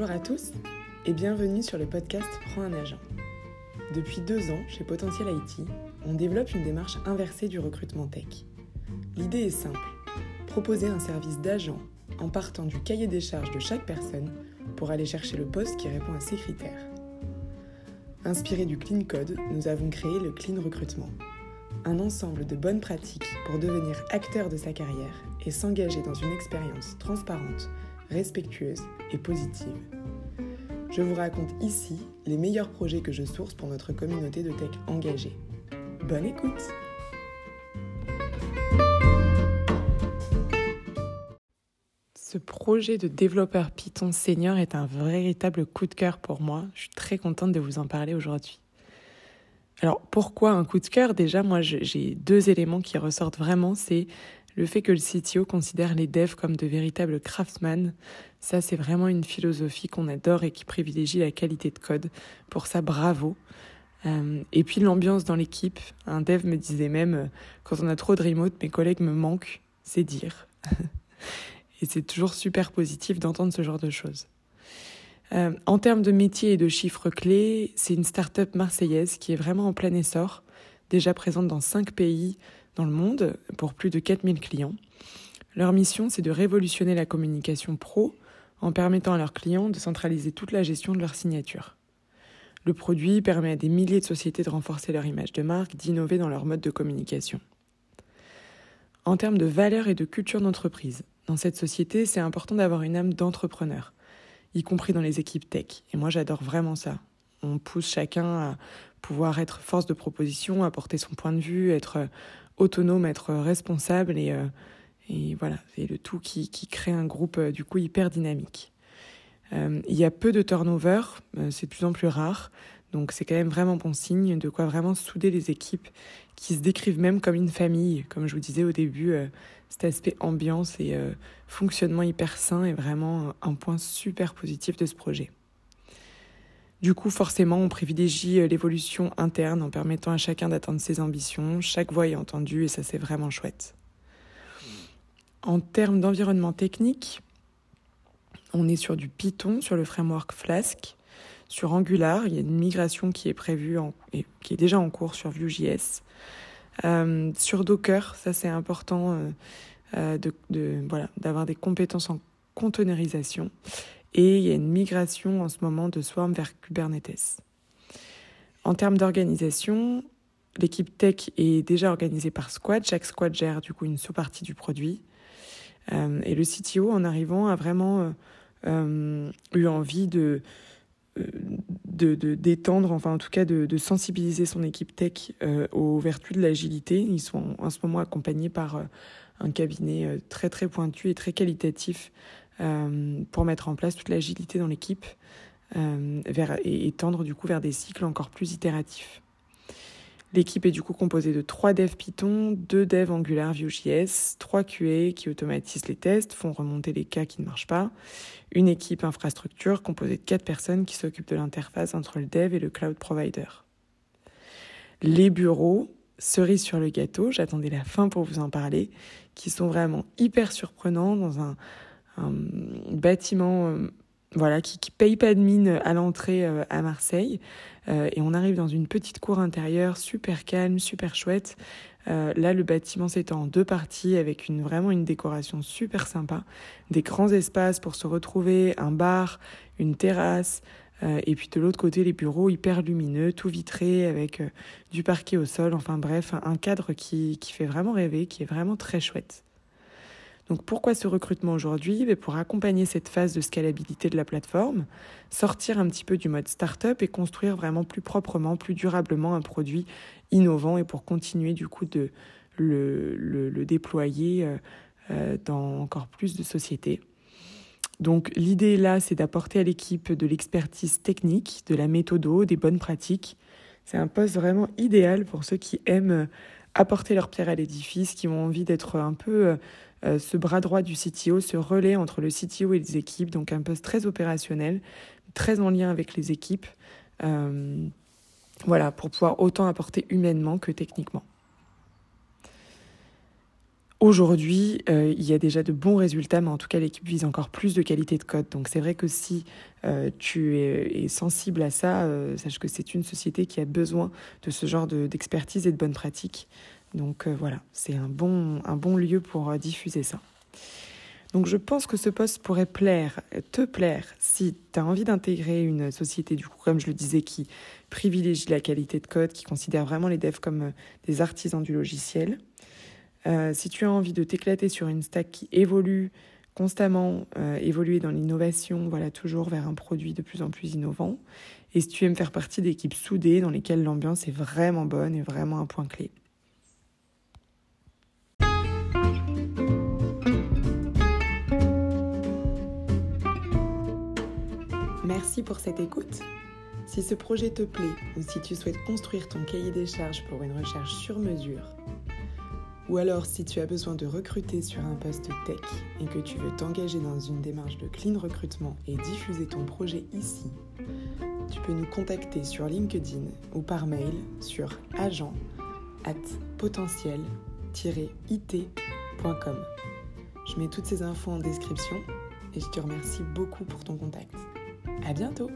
Bonjour à tous et bienvenue sur le podcast Prends un agent. Depuis deux ans, chez Potentiel IT, on développe une démarche inversée du recrutement tech. L'idée est simple, proposer un service d'agent en partant du cahier des charges de chaque personne pour aller chercher le poste qui répond à ses critères. Inspiré du Clean Code, nous avons créé le Clean Recrutement, un ensemble de bonnes pratiques pour devenir acteur de sa carrière et s'engager dans une expérience transparente, respectueuse et positive. Je vous raconte ici les meilleurs projets que je source pour notre communauté de tech engagée. Bonne écoute Ce projet de développeur Python senior est un véritable coup de cœur pour moi. Je suis très contente de vous en parler aujourd'hui. Alors pourquoi un coup de cœur? Déjà, moi j'ai deux éléments qui ressortent vraiment. C'est le fait que le CTO considère les devs comme de véritables craftsmen, ça c'est vraiment une philosophie qu'on adore et qui privilégie la qualité de code. Pour ça, bravo. Euh, et puis l'ambiance dans l'équipe. Un dev me disait même, euh, quand on a trop de remote, mes collègues me manquent, c'est dire. et c'est toujours super positif d'entendre ce genre de choses. Euh, en termes de métier et de chiffres clés, c'est une start-up marseillaise qui est vraiment en plein essor, déjà présente dans cinq pays, dans le monde pour plus de 4000 clients. Leur mission, c'est de révolutionner la communication pro en permettant à leurs clients de centraliser toute la gestion de leur signature. Le produit permet à des milliers de sociétés de renforcer leur image de marque, d'innover dans leur mode de communication. En termes de valeur et de culture d'entreprise, dans cette société, c'est important d'avoir une âme d'entrepreneur, y compris dans les équipes tech. Et moi, j'adore vraiment ça. On pousse chacun à pouvoir être force de proposition, apporter son point de vue, être autonome, être responsable et, euh, et voilà, c'est le tout qui, qui, crée un groupe euh, du coup hyper dynamique. Euh, il y a peu de turnover, c'est de plus en plus rare, donc c'est quand même vraiment bon signe, de quoi vraiment souder les équipes qui se décrivent même comme une famille, comme je vous disais au début, cet aspect ambiance et fonctionnement hyper sain est vraiment un point super positif de ce projet. Du coup, forcément, on privilégie euh, l'évolution interne en permettant à chacun d'atteindre ses ambitions, chaque voix est entendue et ça c'est vraiment chouette. En termes d'environnement technique, on est sur du Python, sur le framework Flask, sur Angular, il y a une migration qui est prévue et qui est déjà en cours sur Vue.js. Euh, sur Docker, ça c'est important euh, d'avoir des compétences en containerisation et il y a une migration en ce moment de Swarm vers Kubernetes. En termes d'organisation, l'équipe tech est déjà organisée par squad. Chaque squad gère du coup une sous-partie du produit. Euh, et le CTO, en arrivant, a vraiment euh, euh, eu envie de d'étendre, enfin en tout cas de, sensibiliser son équipe tech aux vertus de l'agilité. Ils sont en, ce moment accompagnés par un cabinet très très pointu et très qualitatif pour mettre en place toute l'agilité dans l'équipe euh, et, tendre du coup vers des cycles encore plus itératifs. L'équipe est du coup composée de trois devs Python, deux devs Angular Vue.js, trois QA qui automatisent les tests, font remonter les cas qui ne marchent pas, une équipe infrastructure composée de quatre personnes qui s'occupent de l'interface entre le dev et le cloud provider. Les bureaux, cerise sur le gâteau, j'attendais la fin pour vous en parler, qui sont vraiment hyper surprenants dans un, un bâtiment euh, voilà, qui, qui paye pas de mine à l'entrée euh, à Marseille. Euh, et on arrive dans une petite cour intérieure super calme, super chouette. là, le bâtiment s'étend en deux parties avec une, vraiment une décoration super sympa. Des grands espaces pour se retrouver, un bar, une terrasse. et puis de l'autre côté, les bureaux hyper lumineux, tout vitré avec du parquet au sol. Enfin bref, un cadre qui, qui fait vraiment rêver, qui est vraiment très chouette. Donc pourquoi ce recrutement aujourd'hui? Ben, Pour accompagner cette phase de scalabilité de la plateforme, sortir un petit peu du mode startup et construire vraiment plus proprement, plus durablement un produit innovant et pour continuer du coup de le, déployer euh, euh, dans encore plus de sociétés. Donc l'idée là, c'est d'apporter à l'équipe de l'expertise technique, de la méthodo, des bonnes pratiques. C'est un poste vraiment idéal pour ceux qui aiment apporter leur pierre à l'édifice, qui ont envie d'être un peu euh, ce bras droit du CTO, ce relais entre le CTO et les équipes, donc un poste très opérationnel, très en lien avec les équipes, euh, voilà, pour pouvoir autant apporter humainement que techniquement. Aujourd'hui, euh, il y a déjà de bons résultats, mais en tout cas, l'équipe vise encore plus de qualité de code. Donc, c'est vrai que si tu es, sensible à ça, sache que c'est une société qui a besoin de ce genre d'expertise et de bonnes pratiques. Donc, voilà, c'est un bon, un bon lieu pour diffuser ça. Donc, je pense que ce poste pourrait plaire, te plaire, si tu as envie d'intégrer une société, du coup, comme je le disais, qui privilégie la qualité de code, qui considère vraiment les devs comme des artisans du logiciel euh, si tu as envie de t'éclater sur une stack qui évolue constamment, euh, évoluer dans l'innovation, voilà, toujours vers un produit de plus en plus innovant. Et si tu aimes faire partie d'équipes soudées dans lesquelles l'ambiance est vraiment bonne et vraiment un point clé. Merci pour cette écoute. Si ce projet te plaît ou si tu souhaites construire ton cahier des charges pour une recherche sur mesure, ou alors si tu as besoin de recruter sur un poste tech et que tu veux t'engager dans une démarche de clean recrutement et diffuser ton projet ici, tu peux nous contacter sur LinkedIn ou par mail sur agent at potentiel-it.com. Je mets toutes ces infos en description et je te remercie beaucoup pour ton contact. À bientôt!